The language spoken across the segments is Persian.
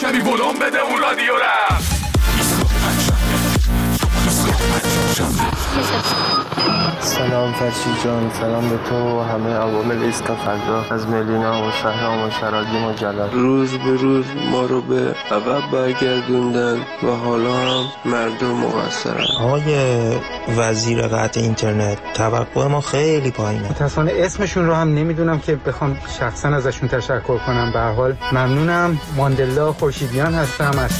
کمی ولوم بده اون رادیو رفت. سلام فرشی جان سلام به تو و همه عوامل ایسکا فردا از ملینا و شهرام و شراگیم و جلال روز به روز ما رو به عقب برگردوندن و حالا هم مردم مقصرن آقای وزیر قطع اینترنت توقع ما خیلی پایینه. متاسفانه اسمشون رو هم نمی‌دونم که بخوام شخصا ازشون تشکر کنم. به هر حال ممنونم. ماندلا خورشیدیان هستم. از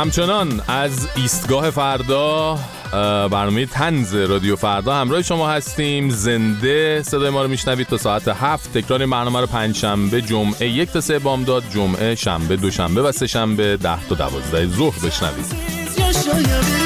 همچنان از ایستگاه فردا برنامه تنز رادیو فردا. همراه شما هستیم. زنده. صدای ما رو میشنوید تا ساعت هفت. تکرار برنامه رو پنج شنبه جمعه یک تا سه بامداد جمعه شنبه دوشنبه و سه شنبه ده تا دوازده ظهر بشنوید.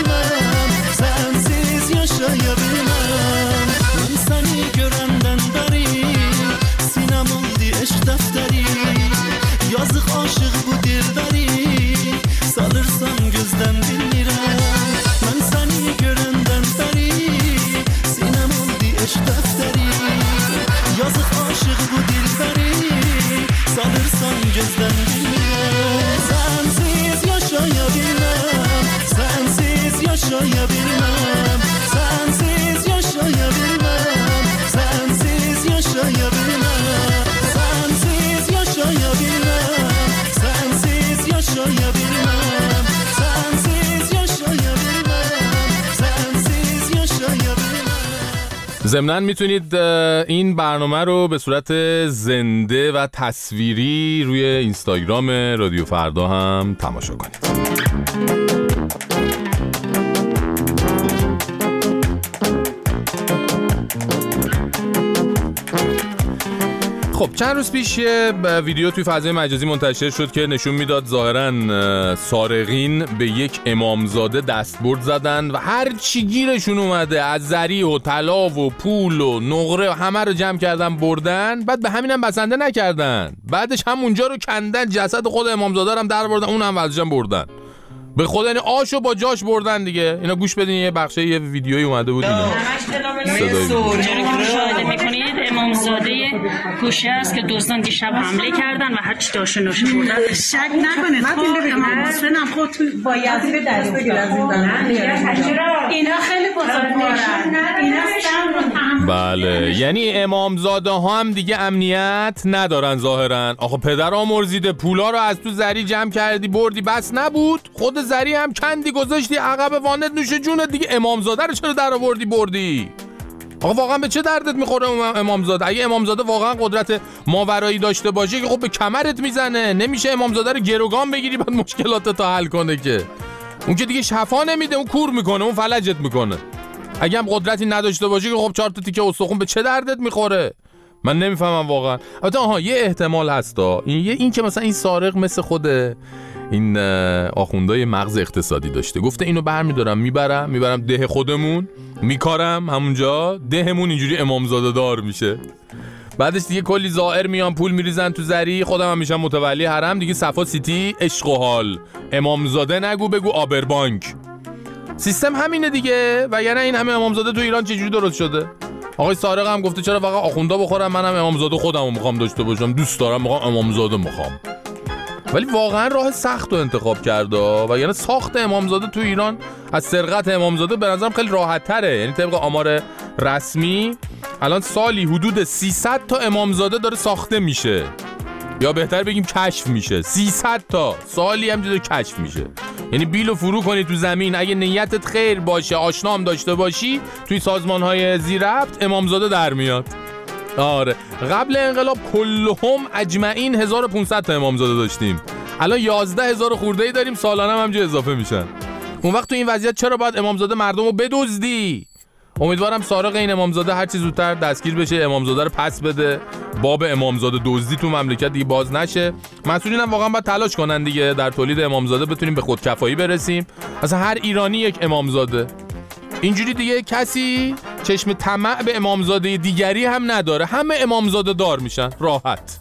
Yaşayabilmem ضمنا می‌تونید این برنامه رو به صورت زنده و تصویری روی اینستاگرام رادیو فردا هم تماشا کنید خب چند روز پیش یه ویدیو توی فضای مجازی منتشر شد که نشون می‌داد ظاهرا اه، سارقین به یک امامزاده دستبرد زدن و هر چی گیرشون اومده از زری و طلا و پول و نقره و همه رو جمع کردن بردن. بعد به همینم بسنده نکردن. بعدش همونجا رو کندن جسد خود امامزاده رو هم در بردن اون هم وزجم بردن. به خدا یعنی آشو با جاش بردن دیگه. اینا گوش بدین یه بخشه یه ویدیویی اومده بود اینا. کوشه است که دزدان دیشب حمله کردن و هر چی داشته نوشه بردن شک نکنید. خب امام حسین هم خودتون با یزید دست بگیر از این زن. اینا خیلی تحمل بله یعنی امامزاده ها هم دیگه امنیت ندارن ظاهرا. آخه پدر آمرزیده پولا رو از تو زری جمع کردی بردی بس نبود. خود زری هم کندی گذاشتی عقب وانت نوش جونت. دیگه امامزاده رو چرا در آوردی بردی؟ آقا واقعا به چه دردت می‌خوره امامزاده؟ اگه امامزاده واقعا قدرت ماورایی داشته باشه که خب به کمرت می‌زنه. نمیشه امامزاده رو گروگان بگیری بعد مشکلات تا حل کنه که. اون که دیگه شفا نمیده اون کور می‌کنه اون فلجت می‌کنه. اگه هم قدرتی نداشته باشی که خب چهار تا تیکه استخون به چه دردت می‌خوره؟ من نمی‌فهمم واقعا. البته آها یه احتمال هستا این یه این که مثلا این سارق مثل خود این آخوندای مغز اقتصادی داشته. گفته اینو برمیدارم. می‌برم می‌برم ده خودمون. میکارم همونجا. دهمون اینجوری امامزاده دار میشه. بعدش دیگه کلی زائر میان پول میریزن تو زری. خودم هم میشم متولی. حرم دیگه صفا سیتی عشق و حال. امامزاده نگو بگو آبربانک سیستم همینه دیگه. و یعنی این همه امامزاده تو ایران چجوری درست شده؟ آقای سارق هم گفته چرا فقط آخوندا بخورم منم امامزاده خودمو می‌خوام داشته باشم. دوست دارم می‌خوام امامزاده می‌خوام. ولی واقعا راه سخت رو انتخاب کرده و یعنی ساخت امامزاده تو ایران. از سرقت امامزاده به نظرم خیلی راحت تره یعنی طبق آمار رسمی الان سالی حدود 300 تا امامزاده داره ساخته میشه. یا بهتر بگیم کشف میشه. 300 تا. سالی هم کشف میشه. یعنی بیل و فرو کنی تو زمین. اگه نیتت خیر باشه آشنام داشته باشی توی سازمان های امامزاده در میاد. آره. قبل انقلاب کلهم اجمعین 1500 تا امامزاده داشتیم. الان 11 هزار خورده ای داریم سالانه هم همجا اضافه میشن. اون وقت تو این وضعیت چرا باید امامزاده مردم رو بدزدی؟ امیدوارم سارق این امامزاده هر چی زودتر دستگیر بشه امامزاده رو پس بده. باب امامزاده دزدی تو مملکت دیگه باز نشه. مسئولین هم واقعا باید تلاش کنن دیگه در تولید امامزاده بتونیم به خودکفایی برسیم. اصلا هر ایرانی یک امامزاده اینجوری دیگه کسی چشم طمع به امامزاده دیگری هم نداره. همه امامزاده دار میشن. راحت.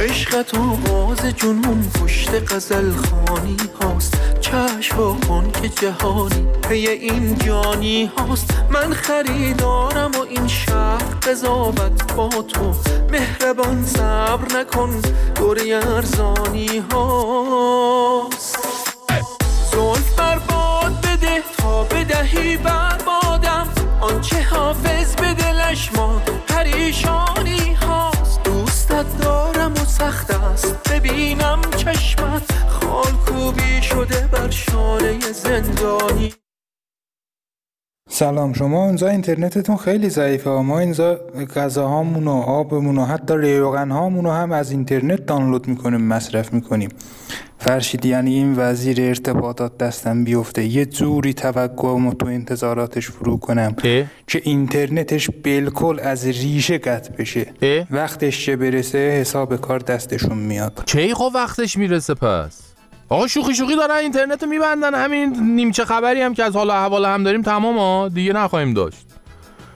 عشقت آغاز جنون پشت قزل خانی هاست. چشم کن که جهانی پی این جانی هاست. من خریدارم و این شهر قضاوت با تو. مهربان صبر نکن دوری ارزانی هاست. زلف برباد بده تا بدهی بربادم آنچه حافظ به دلش ما پریشانی هاست. دوستت دارم و سخت است ببینم چشمت. خال کوبی شده بر شانه زندانی. سلام شما اونجا اینترنتتون خیلی ضعیفه. ما اینجا غذاهامون و آبمون و حتی ریوغن هامون هم از اینترنت دانلود می‌کنیم مصرف می‌کنیم. فرشید یعنی این وزیر ارتباطات دستم بیفته. یه جوری توقعمو تو انتظاراتش فرو کنم که اینترنتش بالکل از ریشه قطع بشه. وقتش چه برسه حساب کار دستشون میاد. کی خب وقتش می‌رسه پس؟ آقا شوخی شوخی دارن اینترنت رو میبندن. همین نیمچه خبری هم که از حال احوال هم داریم تمام ها. دیگه نخواهیم داشت.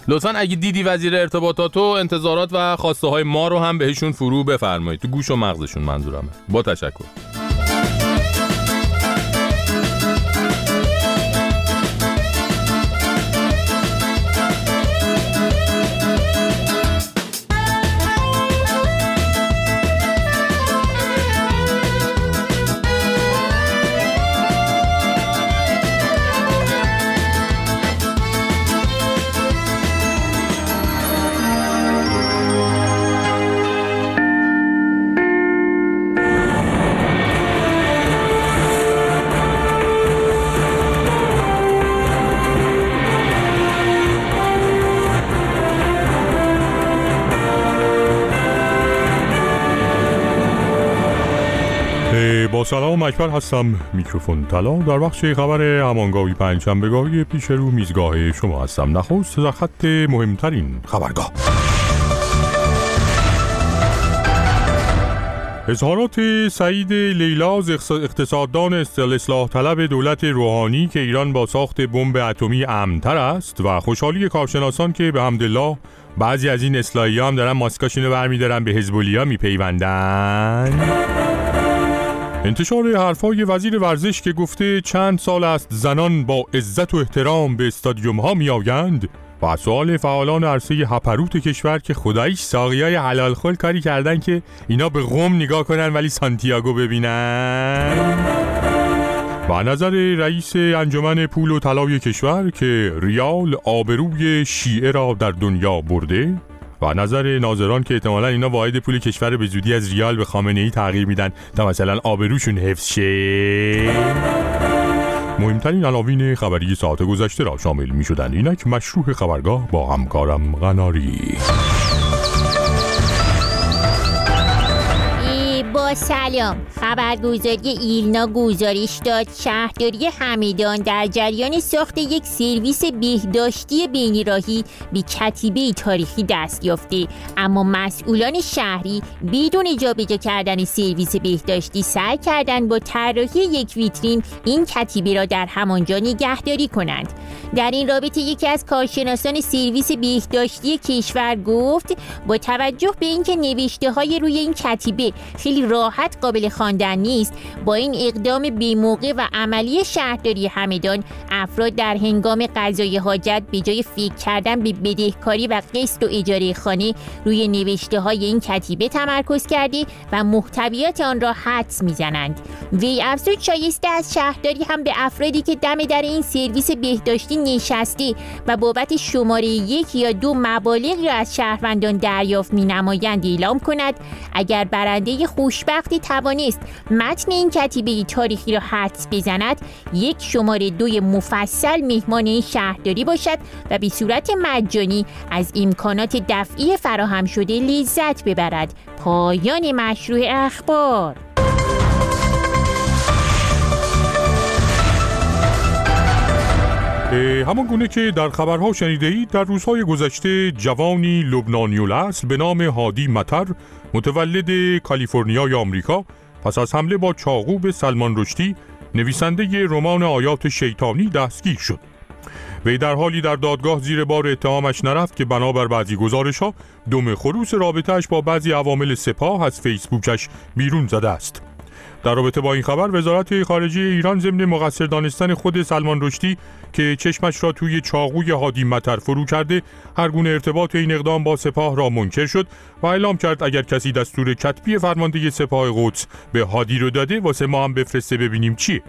لطفا اگه دیدی وزیر ارتباطات و انتظارات و خواسته های ما رو هم بهشون فرو بفرمایید. تو گوش و مغزشون منظورمه. با تشکر. سلام اکبر هستم. میکروفون طلا در بخش خبر همانگاهی پنجشنبهگاهی پیش رو میزگاه شما هستم. نخست در خط مهمترین خبرگاه. اظهارات سعید لیلا از اقتصاددان اصلاح طلب دولت روحانی که ایران با ساخت بمب اتمی امنتر است و خوشحالی کارشناسان که به حمدالله بعضی از این اصلاحی هم دارن ماسکاشونو برمیدارن به حزبولیا میپیوندن. انتشار حرفای وزیر ورزش که گفته چند سال است زنان با عزت و احترام به استادیوم ها می آیند و سوال فعالان عرصه هپروت کشور که خدایش ساقی های حلال خل کاری کردن که اینا به قوم نگاه کنن ولی سانتیاگو ببینن. و نظر رئیس انجمن پول و طلای کشور که ریال آبروی شیعه را در دنیا برده و نظر ناظران که احتمالا اینا واحد پول کشور به زودی از ریال به خامنه ای تغییر میدن تا مثلا آبروشون حفظ شه. مهمترین عناوین خبری ساعت گذشته را شامل می شدن اینک مشروع خبرگاه با همکارم غناری. سلام. خبرگزاری ایلنا گزارش داد. شهرداری همیدان در جریان ساخت یک سرویس بهداشتی بین راهی به کتیبه تاریخی دست یافته. اما مسئولان شهری بدون جابجا کردن سرویس بهداشتی سعی کردند با طراحی یک ویترین این کتیبه را در همانجا نگهداری کنند. در این رابطه یکی از کارشناسان سرویس بهداشتی کشور گفت با توجه به اینکه نوشته های روی این کتیبه خیلی راحت قابل خواندن نیست. با این اقدام بیموقع و عملی شهرداری همدان افراد در هنگام قضای حاجت به جای فکر کردن به بدهکاری و قسط و اجاره خانه روی نوشته های این کتیبه تمرکز کرده و محتویات آن را حدس می‌زنند. وی افزود شایسته از شهرداری هم به افرادی که دم در این سرویس بهداشتی نشسته و بابت شماره یک یا دو مبالغی را از شهروندان دریافت می نمایند اعلام کند. اگر برنده خوشبختی توانست متن این کتیبه تاریخی را حدس بزند یک شماره دوی مفصل مهمان این شهرداری باشد و به صورت مجانی از امکانات دفعی فراهم شده لذت ببرد. پایان مشروع اخبار. همان گونه که در خبرها شنیده اید در روزهای گذشته جوانی لبنانی الاصل به نام هادی متر متولد کالیفرنیای آمریکا پس از حمله با چاقو به سلمان رشدی نویسنده رمان آیات شیطانی دستگیر شد. وی در حالی در دادگاه زیر بار اتهامش نرفت که بنابر بعضی گزارش ها دم خروس رابطهش با بعضی عوامل سپاه از فیسبوکش بیرون زده است. در رابطه با این خبر وزارت خارجه ایران ضمن مقصر دانستن خود سلمان رشدی که چشمش را توی چاقوی هادی متر فرو کرده هر گونه ارتباط این اقدام با سپاه را منکر شد و اعلام کرد اگر کسی دستور کتبی فرمانده سپاه قدس به هادی رو داده واسه ما هم بفرسته ببینیم چیه.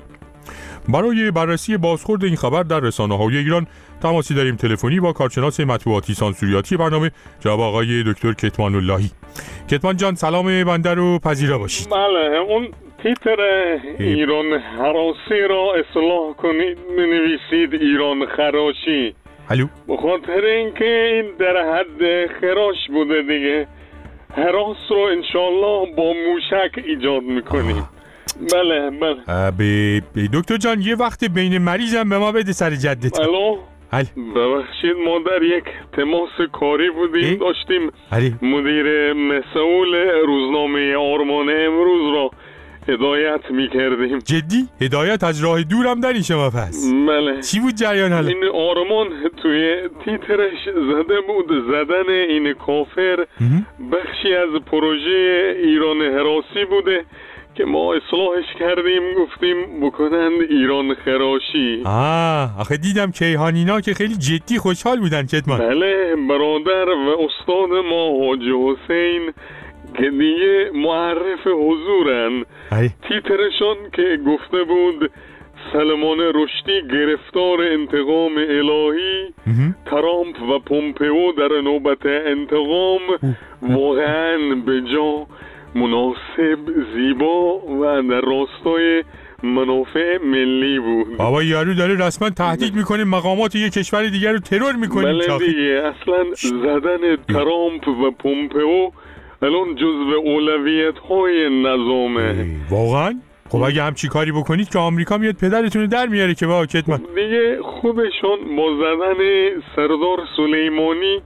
برای بررسی بازخورد این خبر در رسانه های ایران تماسی داریم تلفنی با کارشناس مطبوعاتی سانسوریاتی برنامه جناب آقای دکتر کتمان اللهی کتمان جان سلام بنده رو پذیرا باشید. بله اون تیتر ایران حراسی را اصلاح کنید می نویسید ایران خراشی. الو. به خاطر اینکه این در حد خراش بوده دیگه حراس رو انشالله با موشک ایجاد می‌کنیم. بله بله. به دکتر جان یه وقت بین مریضم به ما بده سر جدت. الو؟ ببخشید ما در یک تماس کاری بودیم داشتیم علی. مدیر مسئول روزنامه آرمان امروز را هدایت می کردیم جدی؟ هدایت از راه دورم داری شما پس. بله. چی بود جریان حالا؟ این آرمان توی تیترش زده بود زدن این کافر بخشی از پروژه ایران حراسی بوده. که ما اصلاحش کردیم گفتیم بکنند ایران خراشی. آه آخه دیدم کیهانینا که خیلی جدی خوشحال بودن کتمان بله برادر و استاد ما حاج حسین که دیگه معرف حضورن. تیترشان که گفته بود سلمان رشدی گرفتار انتقام الهی ترامپ و پومپئو در نوبت انتقام واقعا به جا مناسب زیبا و در راستای منافع ملی بود. بابا یارو داره رسما تهدید می‌کنه مقامات یه کشور دیگر رو ترور می‌کنه بله دیگه اصلا زدن ترامپ و پومپئو الان جزو اولویت های نظامه واقعا؟ خب اگه همچی کاری بکنید که آمریکا میاد پدرتون در میاره که با کتمان. دیگه خودشون با زدن سردار سلیمانی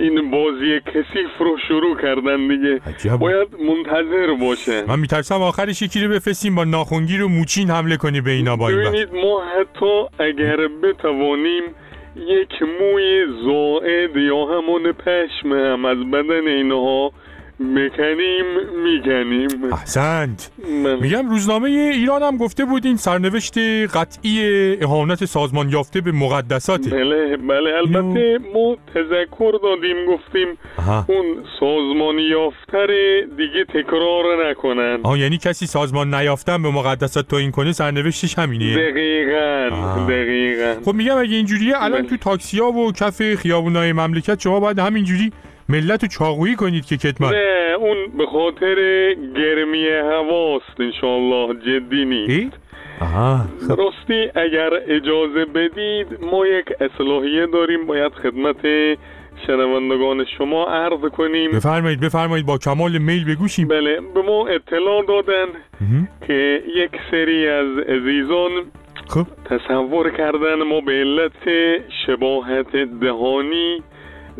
این بازی کثیف رو شروع کردن دیگه. باید منتظر باشه. من میترسم آخرش یکی رو بفرستیم با ناخونگیر و موچین حمله کنی به اینا با این ببینید ما حتی اگر بتوانیم یک موی زائد یا همون پشم هم از بدن اینها می‌کنیم می‌کنیم احسنت میگم روزنامه ایران هم گفته بود این سرنوشت قطعی اهانت سازمان یافته به مقدساته بله بله البته ما تذکر دادیم گفتیم آها. اون سازمان یافتر دیگه تکرار نکنن آه یعنی کسی سازمان نیافتن به مقدسات توهین کنه سرنوشتش همینه دقیقا آه. دقیقا خب میگم اگه اینجوریه الان بله. تو تاکسیا و کف خیابونای مملکت شما باید همینجوری ملت رو چاقویی کنید که کتمان. نه اون به خاطر گرمی هواست انشالله جدی نیست. آها راستی اگر اجازه بدید ما یک اصلاحیه داریم. باید خدمت شنوندگان شما عرض کنیم. بفرمایید بفرمایید با کمال میل بگوشیم. بله به ما اطلاع دادن که یک سری از عزیزان خب. تصور کردن ما به علت شباهت دهانی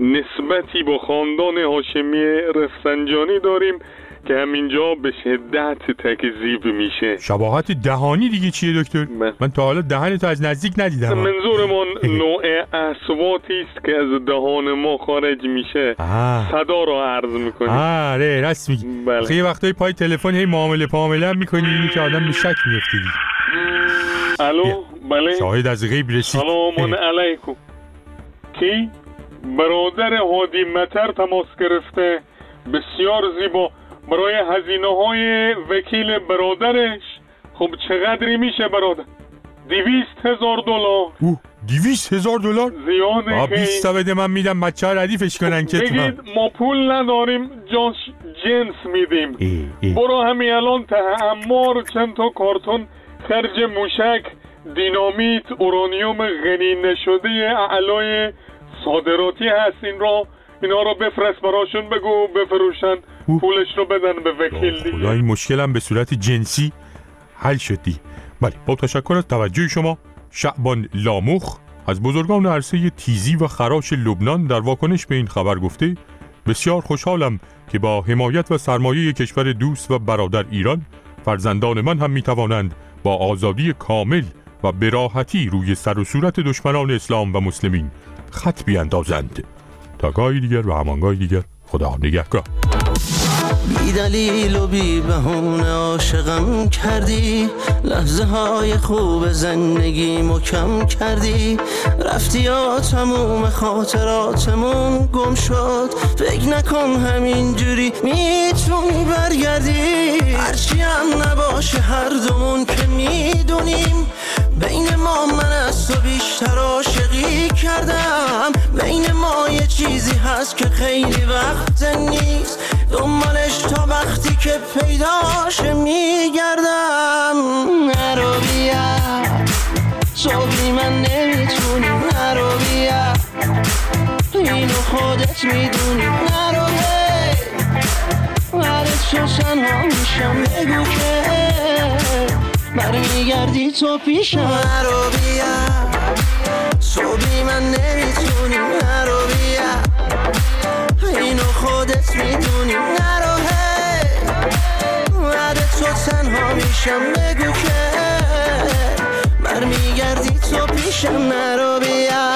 نسبتی با خاندان هاشمی رفسنجانی داریم که همینجا به شدت تکذیب میشه. شباهت دهانی دیگه چیه دکتر؟ من تا حالا دهن تو از نزدیک ندیدم. منظورمان نوع اصواتی است که از دهان ما خارج میشه. آه. صدا را عرض می‌کنیم. آره راست میگی. بله. خیلی وقتایی پای تلفن هی معامله پامله هم می‌کنی اینی که آدم به شک میفته. الو؟ بله. شاهد از غیب رسید. سلام علیکم. کی؟ برادر هادی متر تماس گرفته. بسیار زیبا. برای هزینه های وکیل برادرش. خب چقدری میشه برادر؟ دیویست هزار دلار. اوه دیویس هزار دلار؟ زیاده با که بیست تا بده من میدم. بچه ها ردیفش کنن که بگید ما پول نداریم. جاش جنس میدیم. برو همین الان ته امار چند تا کارتون خرج موشک دینامیت اورانیوم غنی نشده اعلای صادراتی هست این را اینا رو بفرست براشون بگو بفروشن پولش رو بدن به وکیل دیگه. خدا این مشکلم به صورت جنسی حل شدی بله با تشکر از توجه شما شعبان لاموخ از بزرگان عرصه تیزی و خراش لبنان در واکنش به این خبر گفته بسیار خوشحالم که با حمایت و سرمایه کشور دوست و برادر ایران فرزندان من هم می توانند با آزادی کامل و براحتی روی سر و صورت دشمنان اسلام و مسلمین خط بیاندازند. تا گاهی دیگر و همانگاهی دیگر. خدا نگهدار بی دلیل و بی بهونه عاشقم کردی. لحظه های خوب زندگی کم کردی. رفتی یا تموم خاطراتمون گم شد. فکر نکن همینجوری می‌تونی برگردی. هرچی هم نباشه هر دومون که می‌دونیم. بین ما من از تو بیشتر عاشقی کردم. بین ما یه چیزی هست که خیلی وقت نیست. دنبالش تا وقتی که پیداش میگردم. نرو بیا. صبحی من نمی‌تونی. نرو بیا. اینو خودت می‌دونی. نرو بعد تو تنها میشم. بگو که برمیگردی تو پیشم. نرو بیا. صبحی من نمی‌تونی نرو بیا. اینو خودت می‌دونی نرو هی. بعد تو تنها میشم بگو که. برمیگردی تو پیشم نرو بیا.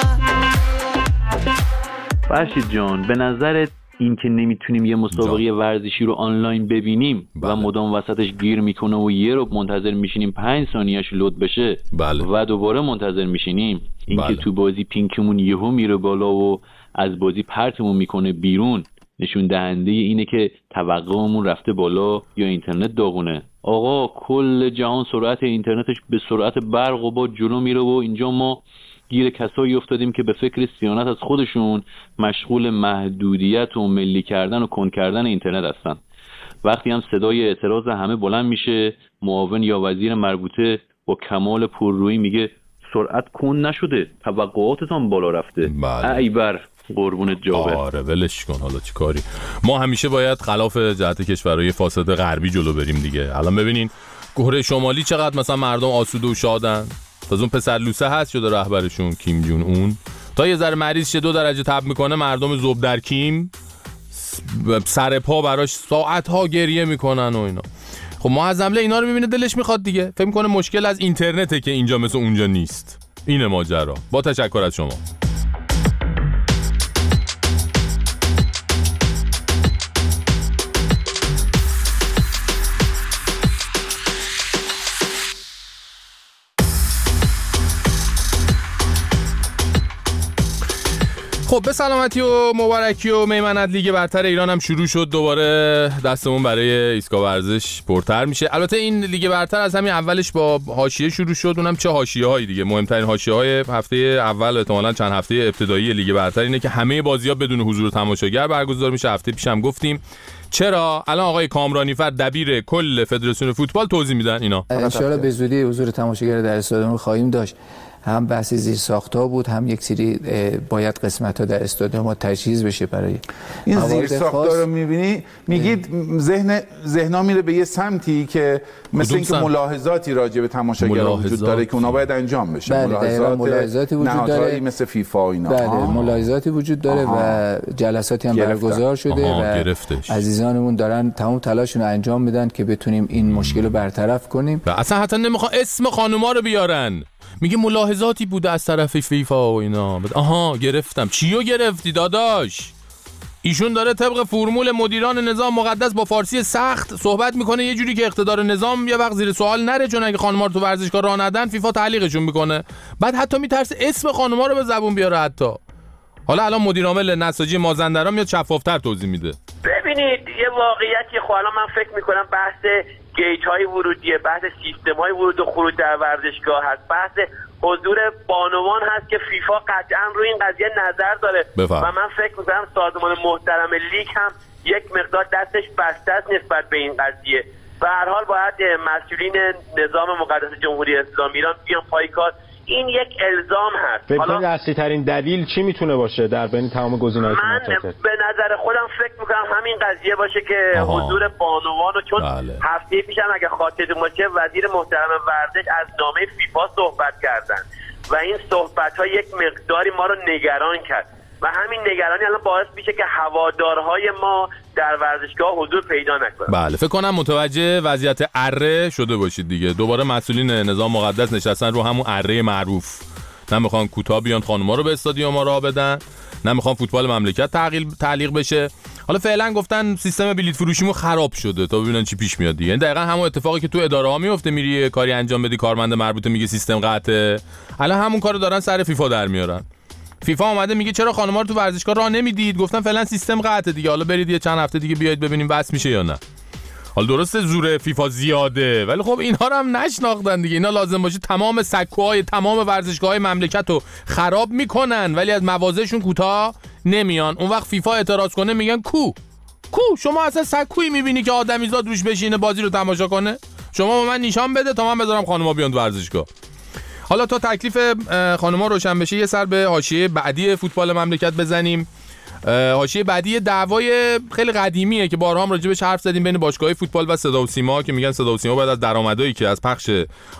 فرشید جان به نظرت این که نمی‌تونیم یه مسابقه ورزشی رو آنلاین ببینیم و مدام وسطش گیر می‌کنه و یه رو منتظر میشینیم پنج ثانیهش لود بشه بله. و دوباره منتظر میشینیم اینکه بله. تو بازی پینکمون یهو میره بالا و از بازی پرتمون می‌کنه بیرون نشون دهنده اینه که توقعمون رفته بالا یا اینترنت داغونه آقا کل جهان سرعت اینترنتش به سرعت برق و با جلو میره و اینجا ما گیر کسایی افتادیم که به فکر سیانت از خودشون مشغول محدودیت و ملی کردن و کن کردن اینترنت هستن. وقتی هم صدای اعتراض همه بلند میشه معاون یا وزیر مربوطه با کمال پررویی میگه سرعت کن نشده توقعاتتان بالا رفته. بله. ای بر قربون جابر آره ولش کن حالا چی کاری؟ ما همیشه باید خلاف جهت کشورهای فاسد غربی جلو بریم دیگه. الان ببینین کره شمالی چقدر مثلا مردم آسوده و شادن؟ تا اون پسر لوسه هست شده رهبرشون کیم جون اون. تا یه ذره مریض شه دو درجه تب می‌کنه مردم زوب در کیم. سر پا براش ساعت ها گریه می‌کنن و اینا. خب ما از حمله اینا رو می‌بینه دلش می‌خواد دیگه. فکر می‌کنه مشکل از اینترنته که اینجا مثل اونجا نیست. اینه ماجرا. با تشکر از شما. خب به سلامتی و مبارکی و میمنت لیگ برتر ایران هم شروع شد. دوباره دستمون برای ایستگاه ورزش پرتر میشه. البته این لیگ برتر از همین اولش با حاشیه شروع شد. اونم چه حاشیه هایی دیگه. مهمترین حاشیه های هفته اول احتمالاً چند هفته ابتدایی لیگ برتر اینه که همه بازی ها بدون حضور تماشاگر برگزار میشه. هفته پیشم گفتیم. چرا؟ الان آقای کامرانی فر دبیر کل فدراسیون فوتبال توضیح میدن اینا. انشاءالله به زودی حضور تماشاگر در استادیوم خواهیم داشت. هم بحث زیر ساختا بود هم یک سری باید قسمت ها در استادیوم ها تجهیز بشه برای این زیر ساختا رو می‌بینی؟ میگید ذهن ذهنا میره به یه سمتی که مثل اینکه ملاحظاتی راجع به تماشاگرها وجود داره که اونا باید انجام بشه. بله ملاحظات ملاحظاتی وجود داره. مثل فیفا و اینا. بله ملاحظاتی وجود داره آها. و جلساتی هم برگزار شده آها. و گرفتش. عزیزانمون دارن تمام تلاششون رو انجام میدن که بتونیم این مشکل رو برطرف کنیم. و اصلا حتی نمی‌خوان اسم خانوما رو بیارن. میگه ملاحظاتی بوده از طرف فیفا و اینا. آها گرفتم. چیو گرفتی داداش؟ ایشون داره طبق فرمول مدیران نظام مقدس با فارسی سخت صحبت می‌کنه. یه جوری که اقتدار نظام یه وقت زیر سوال نره چون اگه خانم‌ها رو تو ورزشگاه راه ندن فیفا تعلیقشون می‌کنه. بعد حتی میترسه اسم خانم‌ها رو به زبون بیاره حتی. حالا الان مدیر عامل نساجی مازندران میاد شفافتر توضیح میده. ببینید یه واقعیتی خب الان من فکر می‌کنم بحث گیت های ورودیه بحث سیستم های ورود و خروج در ورزشگاه هست. بحث حضور بانوان هست که فیفا قطعا روی این قضیه نظر داره. بفهم. و من فکر می‌کنم سازمان محترم لیگ هم یک مقدار دستش بسته است نسبت به این قضیه. و هر حال باید مسئولین نظام مقدس جمهوری اسلامی ایران بیان پای کار. این یک الزام هست فکر کنید اصلی ترین دلیل چی می‌تونه باشه در بین تمام گزینه‌های من به نظر خودم فکر می‌کنم همین قضیه باشه که آها. حضور بانوان و چون بله. هفته پیشم اگه خاطرتون باشه وزیر محترم ورزش از نامه فیفا صحبت کردن و این صحبت ها یک مقداری ما رو نگران کرد و همین نگرانی الان باعث میشه که هوادارهای ما در ورزشگاه حضور پیدا نکنن. بله فکر کنم متوجه وضعیت اره شده باشید دیگه. دوباره مسئولین نظام مقدس نشستن رو همون اره معروف. نه می‌خوان کوتاه بیان خانوما رو به استادیوم راه بدن نه می‌خوان فوتبال مملکت تعلیق تعلیق بشه. حالا فعلا گفتن سیستم بلیت فروشیمو خراب شده. تا ببینن چی پیش میاد دیگه. یعنی دقیقا همون اتفاقی که تو اداره ها میفته میری کاری انجام بدی کارمند مربوطه میگه سیستم قطعه. الان همون کارو دارن سر فیفا در میارن. فیفا اومده میگه چرا خانم‌ها رو تو ورزشگاه راه نمی‌دید؟ گفتن فعلا سیستم قطعه دیگه. حالا برید یه چند هفته دیگه بیاید ببینیم بس میشه یا نه. حالا درسته زور فیفا زیاده ولی خب اینها رو هم نشناختن دیگه. اینا لازم باشه تمام سکوهای تمام ورزشگاه های مملکت رو خراب می‌کنن ولی از موازهشون کوتاه نمیان. اون وقت فیفا اعتراض کنه میگن کو؟ کو؟ شما اصلا سکویی می‌بینی که آدمیزاد روش بشینه بازی رو تماشا کنه؟ شما به من نشان بده تا من بذارم خانم‌ها بیان ورزشگاه. حالا تا تکلیف اه، خانم‌ها روشن بشه یه سر به حاشیه بعدی فوتبال مملکت بزنیم. حاشیه بعدی دعوای خیلی قدیمیه که بارها هم راجبش حرف زدیم بین باشگاه فوتبال و صدا و سیما که میگن صدا و سیما بعد از درآمدایی که از پخش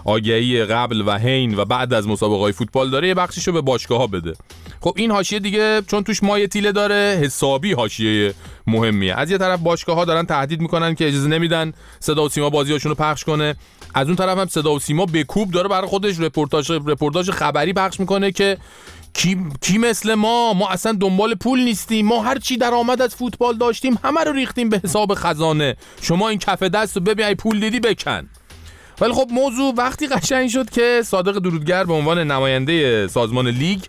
آگهی قبل و حین و بعد از مسابقه فوتبال داره یه بخشیشو به باشگاه ها بده. خب این حاشیه دیگه چون توش مایه تیله داره حسابی حاشیه مهمیه. از یه طرف باشگاه ها دارن تهدید می‌کنن که اجازه نمیدن صدا و سیما بازیاشون رو پخش کنه. از اون طرف هم صدا و سیما به کوب داره برای خودش رپورتاژ رپورتاژ خبری پخش می‌کنه که کی, کی مثل ما؟ ما اصلا دنبال پول نیستیم. ما هر چی درآمد از فوتبال داشتیم همه رو ریختیم به حساب خزانه. شما این کف دست رو ببین پول دیدی بکن. ولی خب موضوع وقتی قشنگ شد که صادق درودگر به عنوان نماینده سازمان لیگ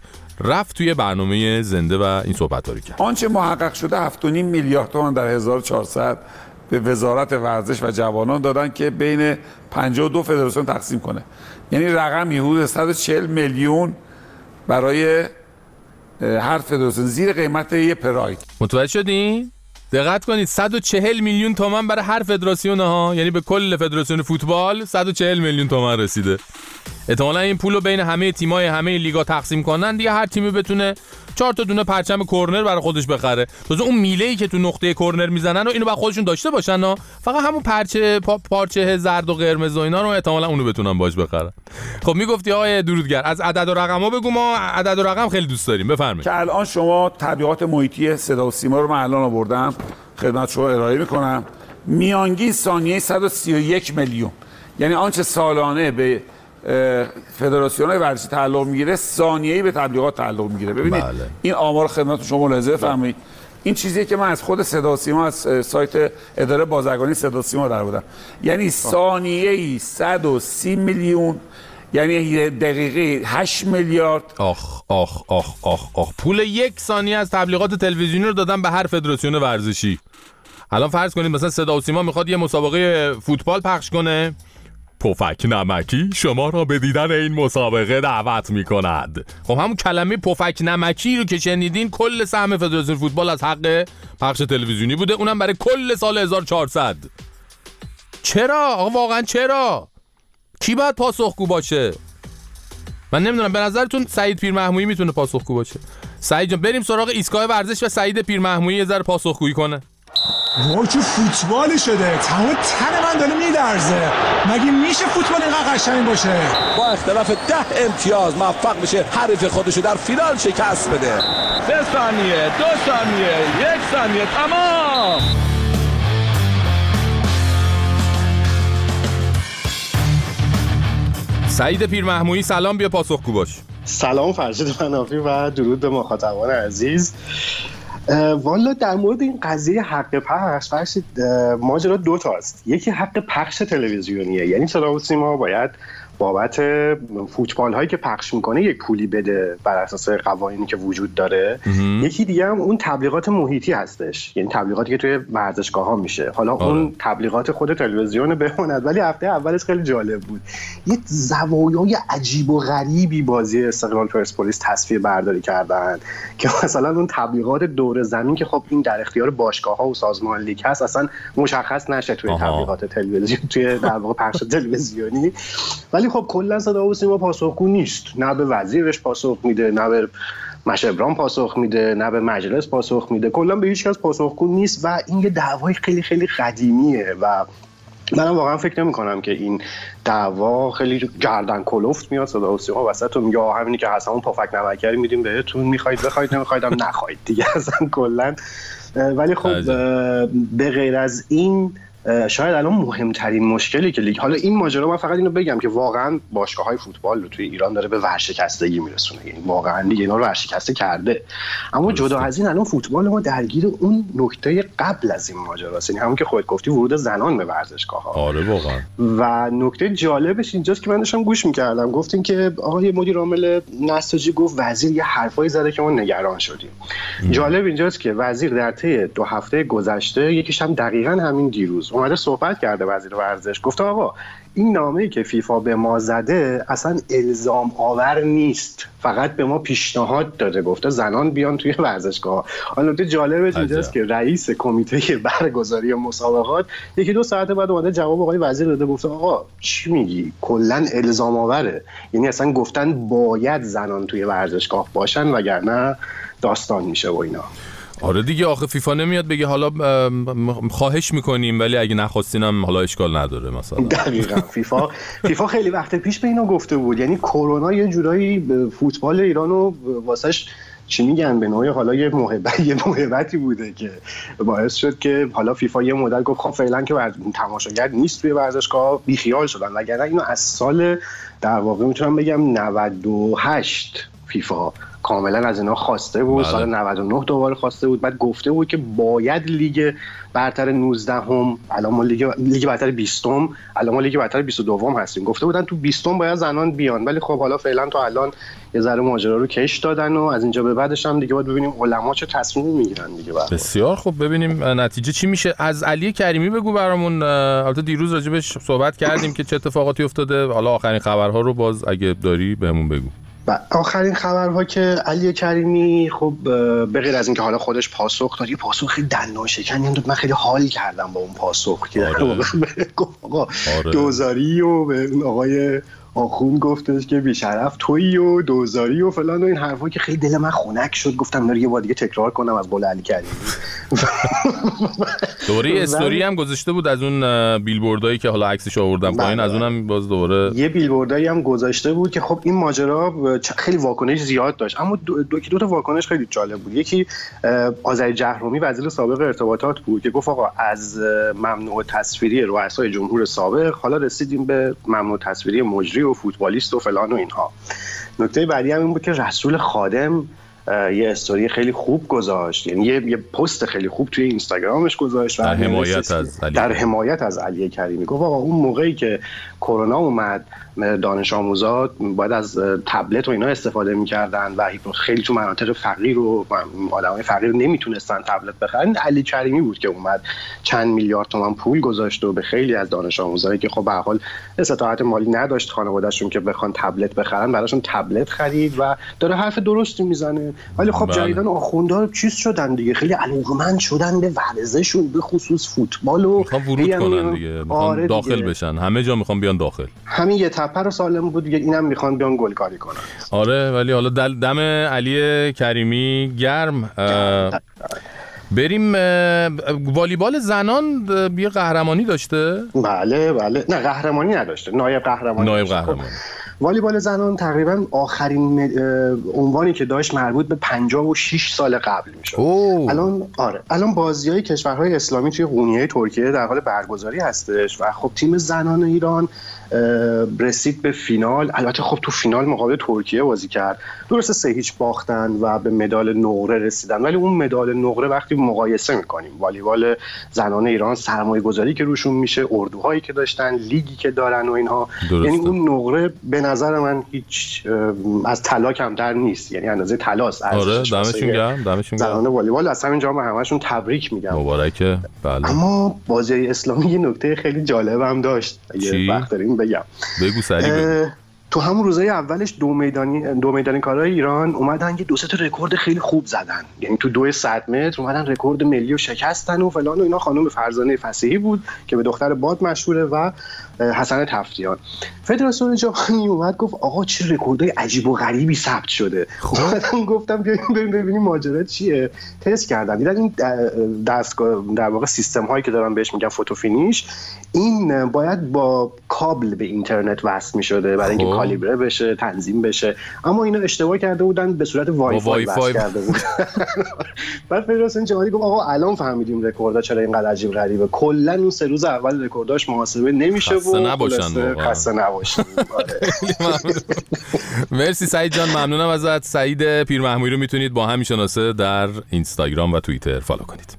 رفت توی برنامه زنده و این صحبت رو کرد. آنچه محقق شده 7.5 میلیارد تومان در 1400 به وزارت ورزش و جوانان دادن که بین 52 فدراسیون تقسیم کنه. یعنی رقمی حدود 140 میلیون برای هر فدراسیون. زیر قیمت یه پراید متوجه شدین دقت کنید 140 میلیون تومن برای هر فدراسیون ها. یعنی به کل فدراسیون فوتبال 140 میلیون تومن رسیده. احتمالا این پول رو بین همه تیمای همه لیگا تقسیم کنن. دیگه هر تیمی بتونه چهار تا دونه پرچم کرنر برای خودش بخره. تازه اون میله ای که تو نقطه کرنر می‌زنن و اینو بعد خودشون داشته باشن ها. فقط همون پرچه پا پارچه زرد و قرمز و اینا رو احتمالا اونو بتونن باش بخرن. خب می‌گفتی آقای درودگر از عدد و رقم ها بگو ما عدد و رقم خیلی دوست داریم. بفرمایید. که الان شما تبلیغات محیطی صدا و سیما رو من الان آوردم. خدمت شما ارائه می‌کنم. میانگین ثانیه 131 میلیون. یعنی آنچه سالانه به فدراسیون های ورزشی تعلق می‌گیره ثانیه‌ای به تبلیغات تعلق می‌گیره. ببینید بله. این آمار خدمت شما ملاحظه بفرمایید. این چیزیه که من از خود صدا و سیما از سایت اداره بازرگانی صدا و سیما در بودم. یعنی ثانیه‌ای 130 میلیون یعنی دقیقه 8 میلیارد. آخ آخ آخ آخ آخ. پول یک ثانیه از تبلیغات تلویزیونی رو دادن به هر فدراسیون ورزشی. الان فرض کنید مثلا صدا و سیما می‌خواد یه مسابقه فوتبال پخش کنه. پفک نمکی شما را به دیدن این مسابقه دعوت می کند خب همون کلمه پفک نمکی رو که شنیدین کل سهم فدراسیون فوتبال از حق پخش تلویزیونی بوده اونم برای کل سال 1400 چرا؟ آقا واقعا چرا؟ کی باید پاسخگو باشه؟ من نمی‌دونم به نظرتون سعید پیر محمودی می‌تونه پاسخگو باشه؟ سعید جان بریم سراغ ایستگاه ورزش و سعید پیر محمودی یه ذره پاسخگویی کنه. وای که فوتبالی شده. تمام تن من داره میلرزه مگه میشه فوتبال اینقدر قشنگ باشه؟ با اختلاف ده امتیاز موفق میشه حریف خودشو در فینال شکست بده. سه ثانیه دو ثانیه یک ثانیه. تمام! سعید پیر محمودی سلام بیا پاسخگو باش. سلام فرشید منافی و درود به مخاطبان عزیز. والا در مورد این قضیه حق پخش فرشید ماجرا دو تاست. یکی حق پخش تلویزیونیه. یعنی صدا و سیما باید بابت فوتبال هایی که پخش می‌کنه یک پولی بده بر اساس قوانینی که وجود داره. یکی دیگه هم اون تبلیغات محیطی هستش. یعنی تبلیغاتی که توی ورزشگاه ها میشه. حالا آره. اون تبلیغات خود تلویزیون بماند ولی هفته اولش خیلی جالب بود. یه زوایای عجیب و غریبی بازی استقلال پرسپولیس تصویر برداری کردن که مثلا اون تبلیغات دور زمین که خب این در اختیار باشگاه ها و سازمان لیگ هست اصلا مشخص نشه توی تبلیغات تلویزیون توی در واقع پخش تلویزیونی. ولی خب کلا صدا و سیما پاسخگو نیست. نه به وزیرش پاسخ میده نه به مشبران پاسخ میده نه به مجلس پاسخ میده. کلا به هیچ کس پاسخگو نیست و این یه دعوای خیلی خیلی قدیمیه و منم واقعا فکر نمی کنم که این دعوا خیلی گردن کلفت میاد صدا و سیما وسط یا همینی که هست همون پفک نمکری میدیم بهتون. می‌خواید بخواید نمی‌خواید هم نخواید دیگه. اصلا کلا. ولی خب به غیر از این شاید الان مهمترین مشکلی که لیگ حالا این ماجرا من فقط اینو بگم که واقعا باشگاه های فوتبال رو توی ایران داره به ورشکستگی میرسونه. یعنی واقعا دیگه اینا رو ورشکسته کرده. اما جدا از این الان فوتبال ما درگیر اون نکته قبل از این ماجراست. یعنی همون که خودت گفتی ورود زنان به ورزشگاه ها آره واقعا. و نکته جالبش اینجاست که من داشتم گوش می‌کردم. گفتین که آقای مدیر عامل نساجی گفت وزیر یه حرفایی زده که ما نگران شدیم. جالب اینجاست که وزیر در طی دو هفته گذشته یکیش هم دقیقا همین دیروز اومده صحبت کرده وزیر ورزش. گفته آقا این نامه ای که فیفا به ما زده اصلا الزام آور نیست. فقط به ما پیشنهاد داده. گفته زنان بیان توی ورزشگاه. حالا نکته جالبش اینجاست که رئیس کمیته برگزاری مسابقات یکی دو ساعت بعد اومده جواب آقای وزیر داده. گفته آقا چی میگی؟ کلا الزام آوره. یعنی اصلا گفتن باید زنان توی ورزشگاه باشن وگرنه داستان میشه و اینا. آره دیگه آخه فیفا نمیاد بگه حالا خواهش می‌کنیم ولی اگه نخواستینم حالا اشکال نداره مثلا. دقیقا. فیفا فیفا خیلی وقت پیش به اینو گفته بود. یعنی کرونا یه جورایی فوتبال ایرانو واسش چی میگن به نوعی حالا یه محبت یه محبتی بوده که باعث شد که حالا فیفا یه مدل گفت خب فعلا که تماشاگر نیست توی ورزشگاه بیخیال شدن. وگرنه اینو از سال در واقع می‌تونم بگم 98 فیفا کاملا از اینا خواسته بود. بله. سال 99 دوباره خواسته بود. بعد گفته بود که باید لیگ برتر 19 هم الان ما لیگ لیگ برتر 20 هم الان ما لیگ برتر 22 هم هستیم. گفته بودن تو 20 باید زنان بیان. ولی خب حالا فعلا تا الان یه ذره ماجرا رو کش دادن و از اینجا به بعدش هم دیگه باید ببینیم علما چه تصمیمی می‌گیرن دیگه بعد بسیار خب ببینیم نتیجه چی میشه. از علی کریمی بگو برامون. البته دیروز راجع بهش صحبت کردیم که چه اتفاقاتی افتاده. حالا آخرین خبرها رو باز اگه داری بهمون بگو. و آخرین خبرها که علی کریمی خب به غیر از اینکه حالا خودش پاسخ داد یه پاسخ خیلی دندان شکنی داد من خیلی حال کردم با اون پاسخ که آره. آقا آره. دوزاری و به آقای آخون گفتش که بیشرف تویی و دوزاری و فلان و این حرفا که خیلی دل من خونک شد گفتم نری یه بار دیگه تکرار کنم از قول علی کریمی دوره استوری هم گذاشته بود از اون بیلبوردایی که حالا عکسش آوردم پایین از بله. اونم باز دوباره یه بیلبوردایی هم گذاشته بود که خب این ماجرا خیلی واکنش زیاد داشت. اما دو, دو, دو تا واکنش خیلی جالب بود. یکی آذری جهرومی وزیر سابق ارتباطات بود که گفت آقا از ممنوع تصویری رؤسای جمهور سابق حالا رسیدیم به ممنوع تصویری مجری و فوتبالیست و فلان و اینها. نکته بعدی هم این بود که رسول خادم یه استوری خیلی خوب گذاشت. یعنی یه, یه پست خیلی خوب توی اینستاگرامش گذاشت در حمایت از علی. در حمایت از علی کریمی. گفت آقا اون موقعی که کرونا اومد دانش آموزا باید از تبلت و اینا استفاده می‌کردن و خیلی تو مناطق فقیر و آدمای فقیر نمی‌تونستن تبلت بخرن علی کریمی بود که اومد چند میلیارد تومان پول گذاشت و به خیلی از دانش آموزایی که خب به حال استطاعت مالی نداشت خانوادهشون که بخوان تبلت بخرن براشون تبلت خرید و داره حرف درستی می‌زنه ولی خب بله. جدیدن چیز شدن دیگه خیلی علاقمند شدن به ورزششون به خصوص فوتبال و ورود هم کنن دیگه آره داخل دیگه. بشن همه جا می‌خوام بیان داخل. همین یه تپه رو سالم بود دیگه اینم می‌خوان بیان گلکاری کنن. آره ولی حالا دل دم علی کریمی گرم. بریم والیبال زنان یه قهرمانی داشته؟ بله بله. نه قهرمانی نداشته نایب قهرمانی نایب داشته. والیبال زنان تقریبا آخرین عنوانی که داشت مربوط به 56 سال قبل می‌شد. الان آره. الان بازی های کشورهای اسلامی توی قونیه ترکیه در حال برگزاری هستش و خب تیم زنان ایران رسید به فینال. البته خب تو فینال مقابل ترکیه بازی کرد. درسته سه هیچ باختن و به مدال نقره رسیدن ولی اون مدال نقره وقتی مقایسه می‌کنیم والیبال زنان ایران سرمایه گذاری که روشون میشه اردوهایی که داشتن لیگی که دارن و اینها درسته. یعنی اون نقره به نظر من هیچ از طلا کمتر نیست. یعنی اندازه طلاست آره دمشون گرم دمشون زنان گرم والیبال از همین جا به همشون تبریک میگم. مبارکه. بله. اما بازی اسلامی یه نکته خیلی جالب هم داشت. چی؟ اگه وقت داریم بگم. بگو سریع بگو. تو همون روزای اولش دو میدانی دو میدانی کارهای ایران اومدن یه دو سه تا رکورد خیلی خوب زدن. یعنی تو دو 100 متر اومدن رکورد ملی رو شکستن و فلان و اینا خانم فرزانه فسیحی بود که به دختر باد مشهوره و حسن تفتیان. فدراسیون جهانی اومد گفت آقا چه رکوردهای عجیب و غریبی ثبت شده. اومدن گفتم بیایم بریم ببینیم ماجرا چیه. تست کردن دیدن این دستگاه در واقع سیستم هایی که دارن بهش میگن photo finish این باید با کابل به اینترنت وصل می‌شده برای اینکه خب. کالیبره بشه تنظیم بشه. اما اینا اشتباه کرده بودن به صورت Wi-Fi Wi-Fi. وصل کرده بود بعد فدراسیون جهانی گفت آقا الان فهمیدیم رکوردها چرا اینقدر عجیب غریبه. کلا اون سه روز اول رکورداش محاسبه نمیشه خسته نباشن. خسته نباشن مرسی سعید جان ممنونم ازت. سعید پیرمحموی رو می‌تونید با همین شناسه در اینستاگرام و توییتر. follow کنید.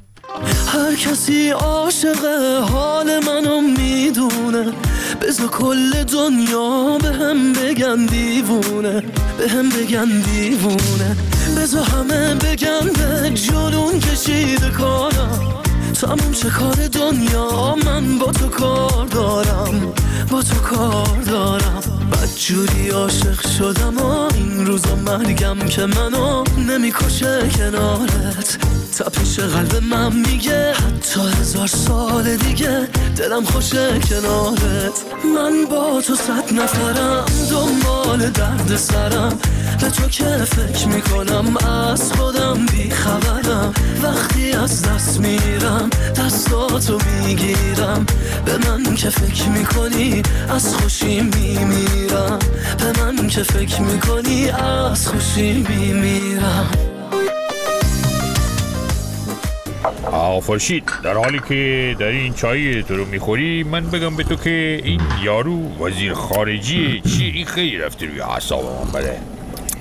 هر کسی عاشق حال منو می‌دونه. بذار کل دنیا به هم بگن دیوونه. به هم بگن دیوونه. بذار همه بگن به جنون کشیده کارم تموم چه کار دنیا. من با تو کار دارم. با تو کار دارم. بدجوری عاشق شدم و این روزا مرگم که منو نمی‌کشه کنارت. تپش قلب من میگه حتی هزار سال دیگه دلم خوشه کنارت. من با تو صد نفرم دنبال درد سرم. به تو که فکر می‌کنم از خودم بیخبرم وقتی از دست میرم دستاتو می‌گیرم. به من که فکر می‌کنی از خوشی میمیرم. به من که فکر می‌کنی از خوشی میمیرم. آقا فرشید در حالی که داری این چای تو رو می‌خوری من بگم به تو که این یارو وزیر خارجی چی؟ این خیلی رفته روی اعصاب من بله.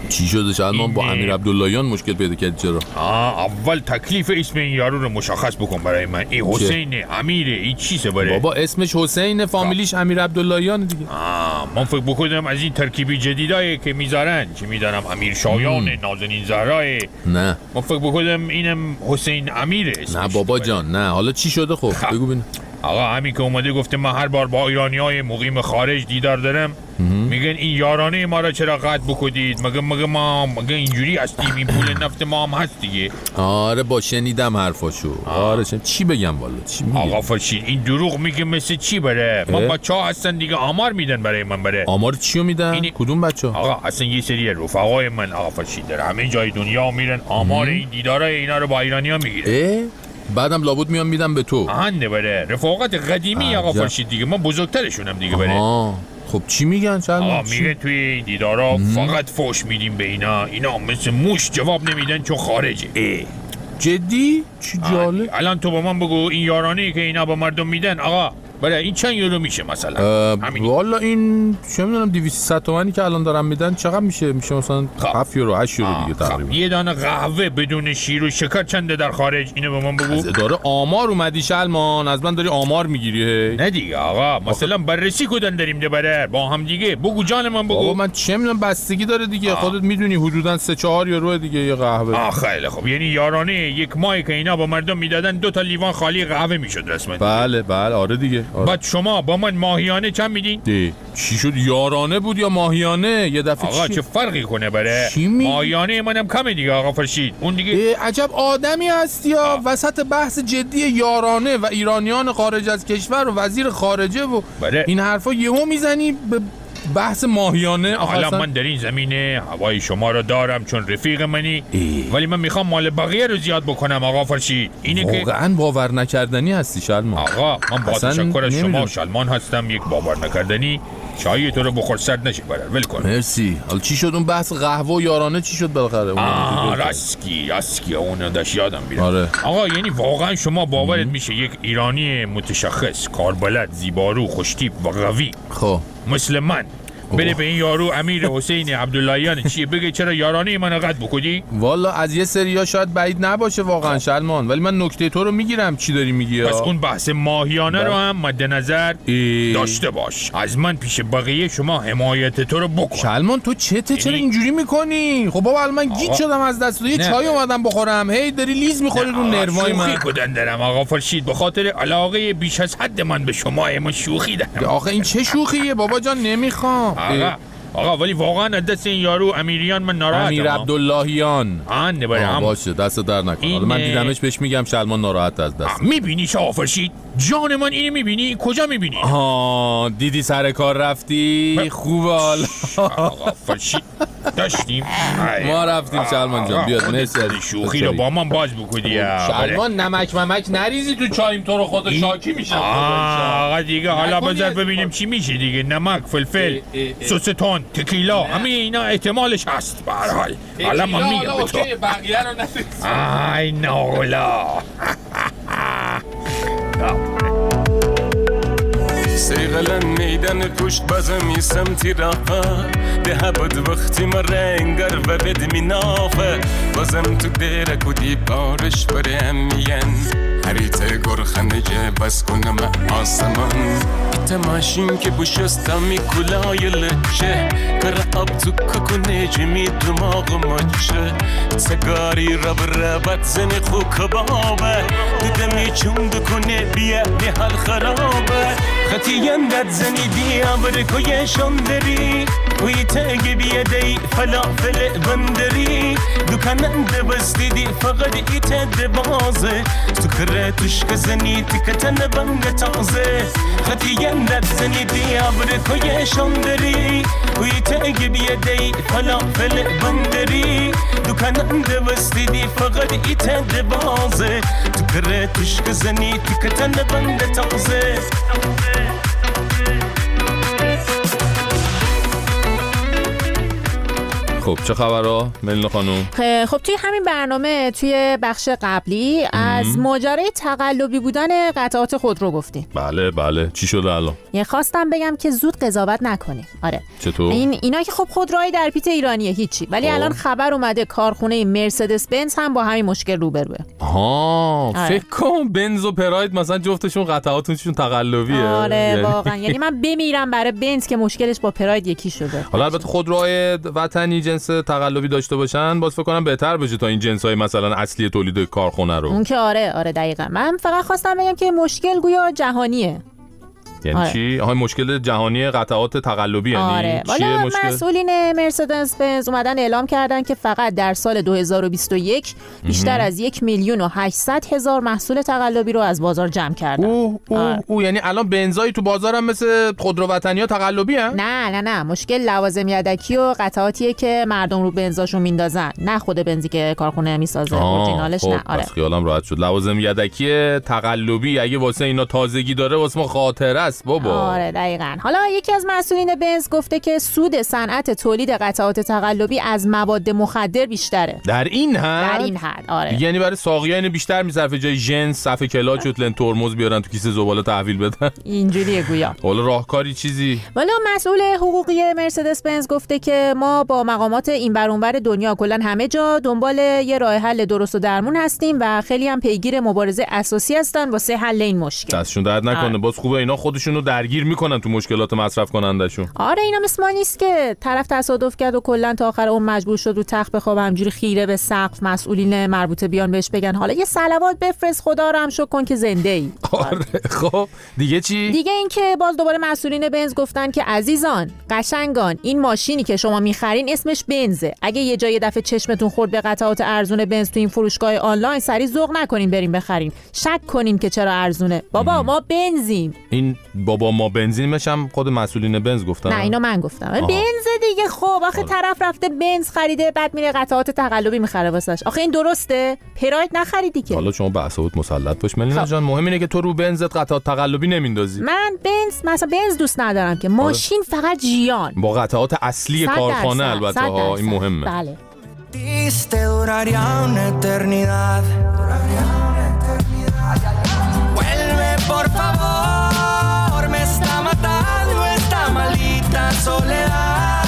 چی شده؟ شلمان با امیر عبداللهیان مشکل پیدا کرد چرا؟ آه اول تکلیف اسم این یارو رو مشخص بکن برای من. این حسین امیره این چیزه بره بابا اسمش حسین فامیلیش امیر عبداللهیان دیگه. آه من فکر بکنم از این ترکیبی جدیدایی که می‌ذارن. که می‌دانم؟ امیر شایان نازنین زهرای. نه. من فکر بکنم اینم حسین امیره اسمش نه بابا جان نه. حالا چی شده خب؟ بگو ببینم آقا همین که اومده گفته من هر بار با ایرانی های مقیم خارج دیدار دارم میگن این یارانه ما را چرا قطع بکنید؟ مگه مگه ما مگه اینجوری هستیم؟ این پول نفت ما هم هست دیگه. آره با شنیدم حرفاشو. آره شن... چی بگم والا؟ چی میگی؟ آقا فرشید این دروغ میگه مثل چی بره؟ ما؟ بچه ها هستن دیگه آمار میدن برای من بره. آمار چیو میدن؟ کدوم بچه آقا اصلا یه سری رفقای من آقا فرشید در همه جای دنیا میرن آمار این دیدارای اینا رو با ایرانی ها می‌گیره اه؟ بعدم لابد میام میدم به تو. آهنده بره رفاقت قدیمی آقا. فرشید دیگه. ما بزرگترشونم دیگه بره آه خب چی میگن آقا میگه توی این دیدارا فقط فوش میدیم به اینا. اینا مثل موش جواب نمیدن چون خارجه. اه. جدی؟ چی جالب. الان تو با من بگو این یارانه که اینا با مردم میدن آقا برای این چند یورو میشه مثلا؟ والا این چه می‌دونم 200 تومانی که الان دارن میدن چقدر میشه؟ میشه مثلا 7 یورو 8 یورو دیگه تقریبا. یه دانه قهوه بدون شیر و شکر چنده در خارج اینو به من بگو. داره آمار اومدی شلمان از من داری آمار می‌گیری نه دیگه آقا مثلا بررسی کدن داریم ده بره؟ با هم دیگه. بگو جان من بگو. بابا من چه می‌دونم بستگی داره دیگه. خودت می‌دونی حدودا 3 4 یورو دیگه یه قهوه. آه خیلی خوب. یعنی یارانه یک ماهی که اینا با مردم می‌دادن دو تا لیوان خالی قهوه می‌شد رسما. بله بله. آره دیگه. آره. بعد شما با من ماهیانه چند میدین؟ چی شد؟ یارانه بود یا ماهیانه؟ یه دفعه آقا چی؟ چه فرقی کنه بره؟ چی می- ماهیانه منم کمه دیگه آقا فرشید. اون دیگه عجب آدمی هستی یا. وسط بحث جدی یارانه و ایرانیان خارج از کشور و وزیر خارجه و بله. این حرفا یهو می‌زنی به بحث ماهیانه حالا اصلا- من در این زمینه هوای شما رو دارم چون رفیق منی ولی من می‌خوام مال بقیه رو زیاد بکنم آقا فرشید اینه که واقعا باور نکردنی هستی شلمان. آقا من با تشکر از شما. شلمان هستم یک باور نکردنی. چای تو رو بخور سرد نشه برر ول کن. مرسی. حالا چی شد اون بحث قهوه و یارانه؟ چی شد بالاخره؟ اون آه راسکی راسکی اون داشت یادم میره. آره. آقا یعنی واقعا شما باورت میشه یک ایرانی متشخص کاربلد زیبارو خوشتیپ و قوی. خب. مثل من بره به این یارو امیر حسین عبداللهیان. چیه بگه چرا یارانه من قد بکنی؟ والا از یه سریا شاید بعید نباشه واقعا شلمان. ولی من نکته تو رو می‌گیرم چی داری میگی پس اون بحث ماهیانه رو هم مد نظر ای. داشته باش. از من پیش بقیه شما حمایت تو رو بکن. شلمان تو چته؟ چرا اینجوری می‌کنی؟ خب بابا من گیت. شدم از دست یه. چای اومدم بخورم. هی داری لیز می‌خوری رو نروای شوخی من کدن دارم آقا فرشید. به خاطر علاقه بیش از حد من به شما من شوخی دارم. آخه این چه شوخیه؟ بابا جان نمی‌خوام. آقا آقا ولی واقعا از دست این یارو امیریان من ناراحتم امیر ها. عبداللهیان. آن هم باشه دست در نکن. این- حالا من دیدمش بهش میگم شلمان ناراحت از دست. می‌بینی شاه فرشید جان من اینو می‌بینی؟ کجا می‌بینی؟ آها دیدی سر کار رفتی؟ خوبه حالا. آقا فرشید داشتیم. ما رفتیم شلمان جان بیاد. مرسی شوخی رو با من باز بکنی. شلمان نمک ممک نریزی تو چایم تو رو خود شاکی میشم آقا دیگه حالا بذار ببینیم چی میشه دیگه. نمک فلفل سس تون تکیلا همه اینا احتمالش هست به هر حال حالا من میگم به تو بقیه رو ای ناولا. سیغلن میدن پشت بزمی سمتی رافا ده بود وقتی ما رنگر و بد می نافه. بازم تو دیره کدی بارش برم میین هریت گرخنجه بس کنم آسمان. تماشین که بوشستا می کلای لچه. کر آب تو ککو نجمی دماغ مچه سگاری رب ربت زنی خو کبابه دیدمی چون دکنه بیه بی حال خرابه. خطی یندت زنی دیا برکو یشان تاگی بیه دی فلافل بندری. دکانن بستی دی فقط ایت بازه. تو کره توش که زنی تکتن بنگ تازه. خطی یندت زنی دیا برکو یشان داری وی تاگی بیه دی فلافل بندری. دکانن بستی دی فقط ایت بازه. تو کره توش خب چه خبرها ملینا خانم. خب توی همین برنامه توی بخش قبلی از ماجرای تقلبی بودن قطعات خودرو گفتیم. بله بله. چی شده الان؟ یه خواستم بگم که زود قضاوت نکنیم. آره. چطور؟ این اینا که خب خودروهای در پیت ایرانیه هیچی. ولی خب. الان خبر اومده کارخونه مرسدس بنز هم با همین مشکل روبروه ها آره. فکر کن بنز و پراید مثلا جفتشون قطعاتشون تقلبیه. آره یعنی- واقعا. یعنی من بمیرم برای بنز که مشکلش با پراید یکی شده. حالا البته خودروهای وطنی جنس تقلبی داشته باشن باز فکر کنم بهتر بشه تا این جنس های مثلا اصلی تولید کارخونه رو. اون که آره آره دقیقا. من فقط خواستم بگم که مشکل گویا جهانیه. یعنی آره. چی؟ آها مشکل جهانی قطعات تقلبی یعنی آره. چیه مشکل؟ مسئولین مرسدس بنز اومدن اعلام کردن که فقط در سال 2021 بیشتر. از یک میلیون و 800 هزار محصول تقلبی رو از بازار جمع کردن. او او یعنی الان بنزایی تو بازارم مثل خودرو وطنی ها تقلبی هن؟ نه نه نه. مشکل لوازم یدکی و قطعاتیه که مردم رو بنزاشون میندازن. نه خود بنزی که کارخونه می‌سازه. اورجینالش خب نه. آره. خیالم راحت شد. لوازم یدکی تقلبی. اگه واسه اینا تازگی داره واسه ما خاطره است بابا. آره دقیقا. حالا یکی از مسئولین بنز گفته که سود صنعت تولید قطعات تقلبی از مواد مخدر بیشتره. در این حد؟ در این حد آره. یعنی برای ساقی اینو بیشتر میصرفه جای جنس صفحه کلاچ و ترمز بیارن تو کیسه زباله تحویل بدن. اینجوریه گویا. حالا راهکاری چیزی؟ والا مسئول حقوقی مرسدس بنز گفته که ما با مقامات این بر اون بر دنیا کلا همه جا دنبال یه راه حل درست و درمون هستیم و خیلی هم پیگیر مبارزه اساسی هستن واسه حل این مشکل. دستشون درد نکنه. آره. باز خوبه اینا خودشون خودشونو درگیر می‌کنن تو مشکلات مصرف کنندشون. آره اینا مثل ما نیست که طرف تصادف کرد و کلا تا آخر اون مجبور شد رو تخت بخواب همجوری خیره به سقف مسئولین مربوطه بیان بهش بگن. حالا یه صلوات بفرست خدا رو هم شکر کن که زنده ای آره خب. دیگه چی؟ دیگه اینکه باز دوباره مسئولین بنز گفتن که عزیزان قشنگان این ماشینی که شما می‌خرین اسمش بنزه. اگه یه جای دفعه چشمتون خورد به قطعات ارزون بنز تو این فروشگاه آنلاین سری ذوق نکنین بریم بخرین. شک کنین که چرا ارزونه. بابا ما بنزیم. این بابا ما بنزین مشم خود مسئولین بنز گفتن. نه اینو من گفتم. بنز دیگه خب آخه طرف رفته بنز خریده بعد میره قطعات تقلبی می‌خره واسش. آخه این درسته؟ پراید نخریدی که. حالا شما به اعصابت مسلط باش ملینا جان مهم اینه که تو رو بنزت قطعات تقلبی نمیندازی. من بنز مثلا بنز دوست ندارم که. ماشین فقط جیان. با قطعات اصلی کارخانه البته ها این. مهمه. بله. Soledad.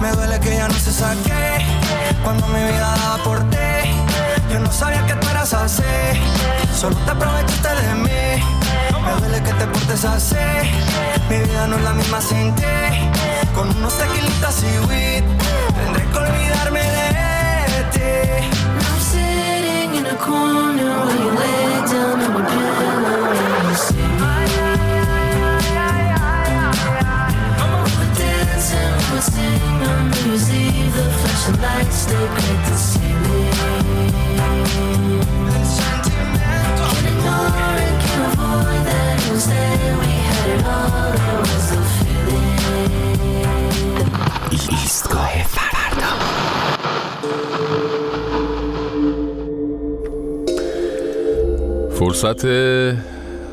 Me duele que ya no se saque cuando mi vida daba por ti. Yo no sabía que tú eras así, solo te aprovechaste de mí. Me duele que te portes así, mi vida no es la misma sin ti. Con unos tequilitas y weed, tendré que olvidarme de ti. I'm sitting in a corner فردا فرصت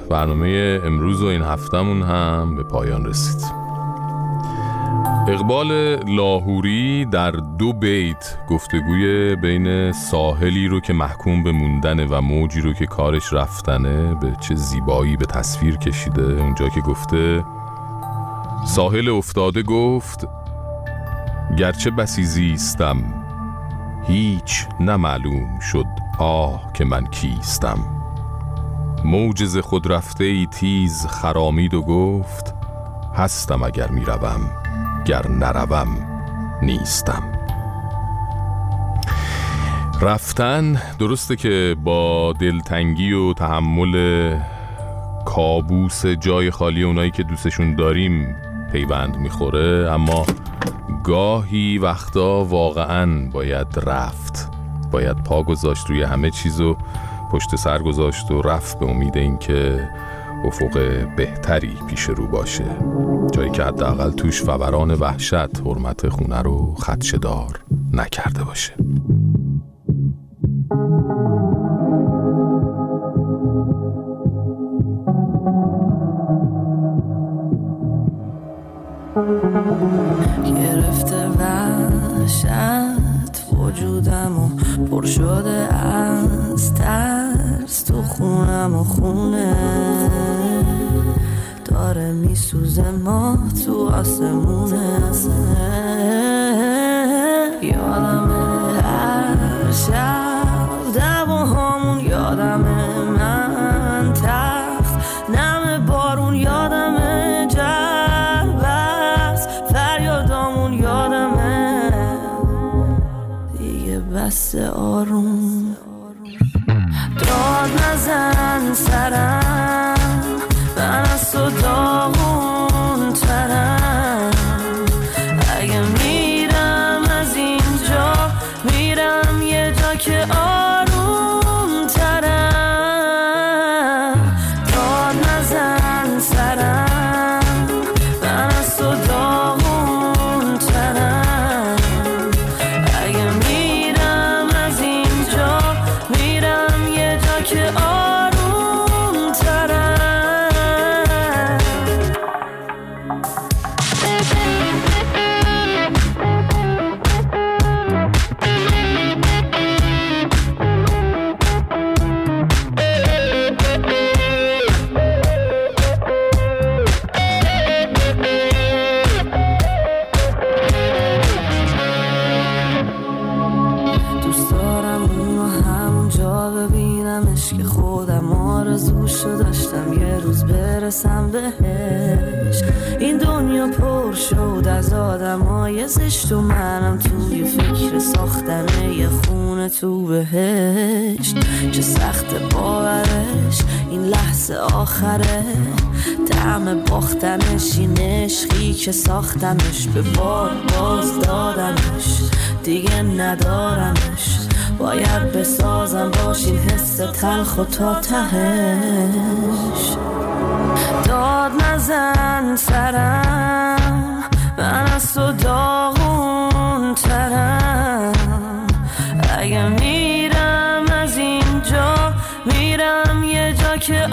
برنامه امروز و این هفتمون هم به پایان رسید اقبال لاهوری در دو بیت گفتگوی بین ساحلی رو که محکوم به موندنه و موجی رو که کارش رفتنه به چه زیبایی به تصویر کشیده. اونجا که گفته ساحل افتاده گفت گرچه بسی زیستم هیچ نمعلوم شد آه که من کیستم. موجز خود رفته ای تیز خرامید و گفت هستم اگر می‌روم. گر نروم نیستم. رفتن درسته که با دلتنگی و تحمل کابوس جای خالی اونایی که دوستشون داریم پیوند می‌خوره اما گاهی وقتا واقعا باید رفت. باید پا گذاشت روی همه چیزو پشت سر گذاشت و رفت به امید اینکه افق بهتری پیش رو باشه. جایی که حداقل توش فوران وحشت حرمت خونه رو خدشدار نکرده باشه. گرفته وحشت وجودم و پر شده از تو خونم و خونه. داره میسوزه ما تو آسمونه. یادمه هر شب نزن سرم که خودم آرزوش داشتم یه روز برسم بهش. این دنیا پر شد از آدم های زشت و منم توی فکر ساختن یه خونه تو بهش. چه سخت باورش این لحظه آخره. دم باختنش این عشقی که ساختمش به باد باز دادمش دیگه ندارمش باید بسازم باشین حس تلخ و تا تهش. داد نزن سرم من از تو داغون ترم. اگه میرم از اینجا میرم یه جا که